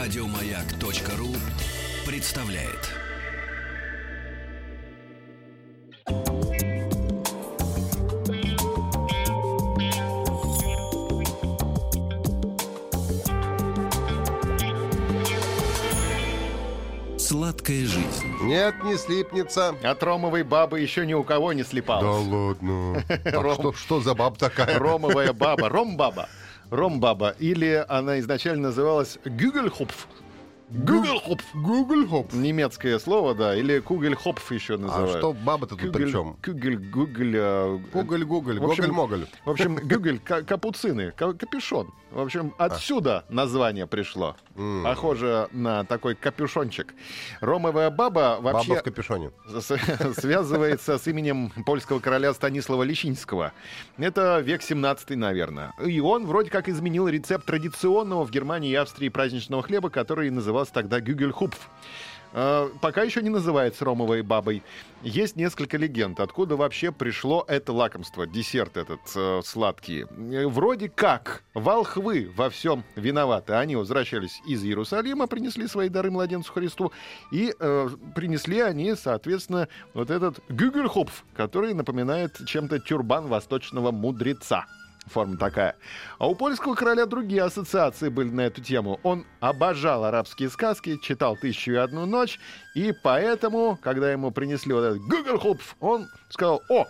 Радиомаяк.ру представляет. Сладкая жизнь. Нет, не слипнется. От ромовой бабы еще ни у кого не Да слепалось. ладно. Так Ром. что, что за баб такая? Ромовая баба. Ром-баба. Ром-баба. Или она изначально называлась Гюгельхопф. Гюгельхопф. Google Хоп. Немецкое слово, да. Или Кугельхопф еще А называют. что баба-то тут при чем? Кюгель, Гугель, э, Гугль, В общем, Гоголь-Моголь. В общем, Гюгель, ка- капуцины, ка- капюшон. В общем, отсюда название пришло. Похоже на такой капюшончик. Ромовая баба Баба вообще в капюшоне. связывается с именем польского короля Станислава Лещинского. Это век 17 наверное. И он вроде как изменил рецепт традиционного в Германии и Австрии праздничного хлеба, который назывался тогда гюгельхупф. Э, Пока еще не называется ромовой бабой. Есть несколько легенд, откуда вообще пришло это лакомство, десерт этот э, сладкий. Э, Вроде как волхвы во всем виноваты. Они возвращались из Иерусалима, принесли свои дары младенцу Христу, и э, принесли они, соответственно, вот этот гюгельхопф, который напоминает чем-то тюрбан восточного мудреца. Форма такая. А у польского короля другие ассоциации были на эту тему. Он обожал арабские сказки, читал «Тысячу и одну ночь», и поэтому, когда ему принесли вот этот гюгельхопф, он сказал, о,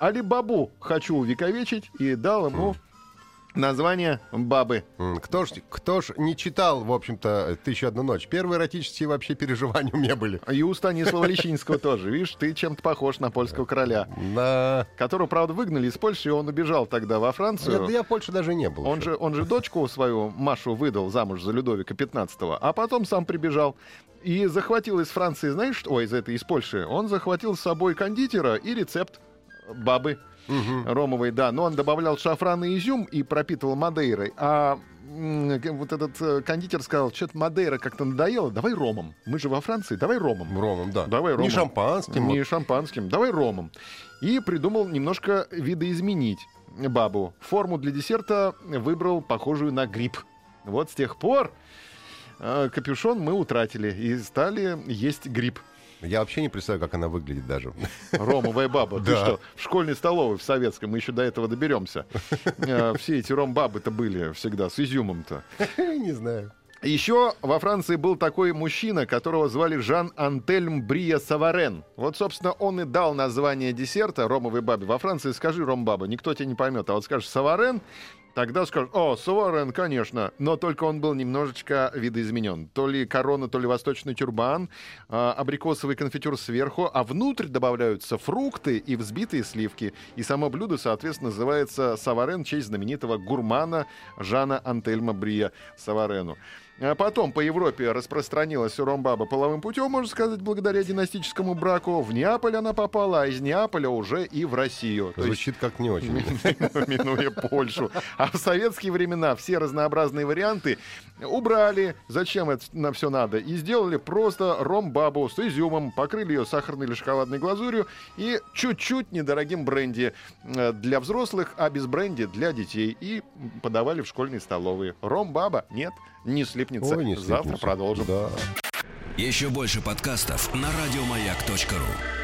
Алибабу хочу увековечить, и дал ему название бабы. Кто ж, кто ж не читал, в общем-то, «Тысячу одну ночь»? Первые эротические вообще переживания у меня были. И у Станислава Лещинского тоже. Видишь, ты чем-то похож на польского короля, Да. которого, правда, выгнали из Польши, и он убежал тогда во Францию. Нет, да я в Польше даже не был. Он же, он же дочку свою, Машу, выдал замуж за Людовика 15 а потом сам прибежал и захватил из Франции, знаешь, ой, из этой, из Польши, он захватил с собой кондитера и рецепт бабы Мгм. ромовой, да, но он добавлял шафран и изюм и пропитывал мадейрой, а вот этот э, кондитер сказал, что-то мадейра как-то надоело, давай ромом, мы же во Франции, давай ромом. Ромом, да. Давай ромом. Не шампанским. Не вот. шампанским, давай ромом. И придумал немножко видоизменить бабу. Форму для десерта выбрал похожую на гриб. Вот с тех пор э, капюшон мы утратили и стали есть гриб. Я вообще не представляю, как она выглядит даже. Ромовая баба. Ты что, в школьной столовой в советской, мы еще до этого доберемся. Э, Все эти ромбабы-то были всегда с изюмом-то. Не знаю. Еще во Франции был такой мужчина, которого звали Жан-Антельм Брия Саварен. Вот, собственно, он и дал название десерта ромовой бабе. Во Франции скажи ромбаба, никто тебя не поймет. А вот скажешь Саварен, тогда скажут, о, Саварен, конечно. Но только он был немножечко видоизменен. То ли корона, то ли восточный тюрбан, а, абрикосовый конфитюр сверху, а внутрь добавляются фрукты и взбитые сливки. И само блюдо, соответственно, называется Саварен в честь знаменитого гурмана Жана Антельма Брия Саварену. А потом по Европе распространилась ромбаба половым путем, можно сказать, благодаря династическому браку. В Неаполь она попала, а из Неаполя уже и в Россию. То есть Звучит как не очень. минуя Польшу. А в советские времена все разнообразные варианты убрали. Зачем это на все надо? И сделали просто ром-бабу с изюмом, покрыли ее сахарной или шоколадной глазурью и чуть-чуть недорогим бренди э, для взрослых, а без бренди для детей. И подавали в школьные столовые. Ром-баба? Нет, не слипнется. Ой, не Завтра слипнется. продолжим. Да. Еще больше подкастов на радиомаяк.ру.